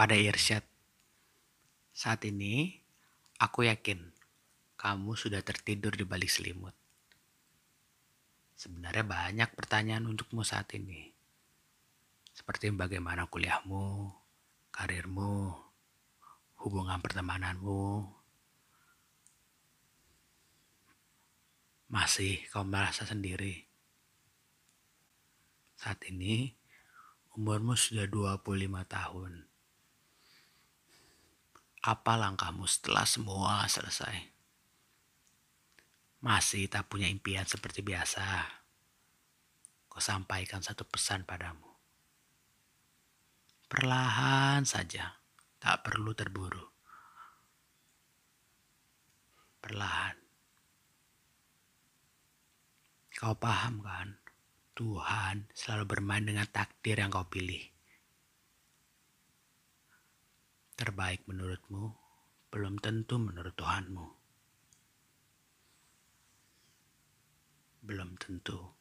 kepada Irsyad. Saat ini, aku yakin kamu sudah tertidur di balik selimut. Sebenarnya banyak pertanyaan untukmu saat ini. Seperti bagaimana kuliahmu, karirmu, hubungan pertemananmu. Masih kau merasa sendiri. Saat ini, umurmu sudah 25 tahun. Apa langkahmu setelah semua selesai? Masih tak punya impian seperti biasa. Kau sampaikan satu pesan padamu. Perlahan saja, tak perlu terburu. Perlahan. Kau paham kan? Tuhan selalu bermain dengan takdir yang kau pilih. Terbaik menurutmu belum tentu menurut Tuhanmu. belum tentu.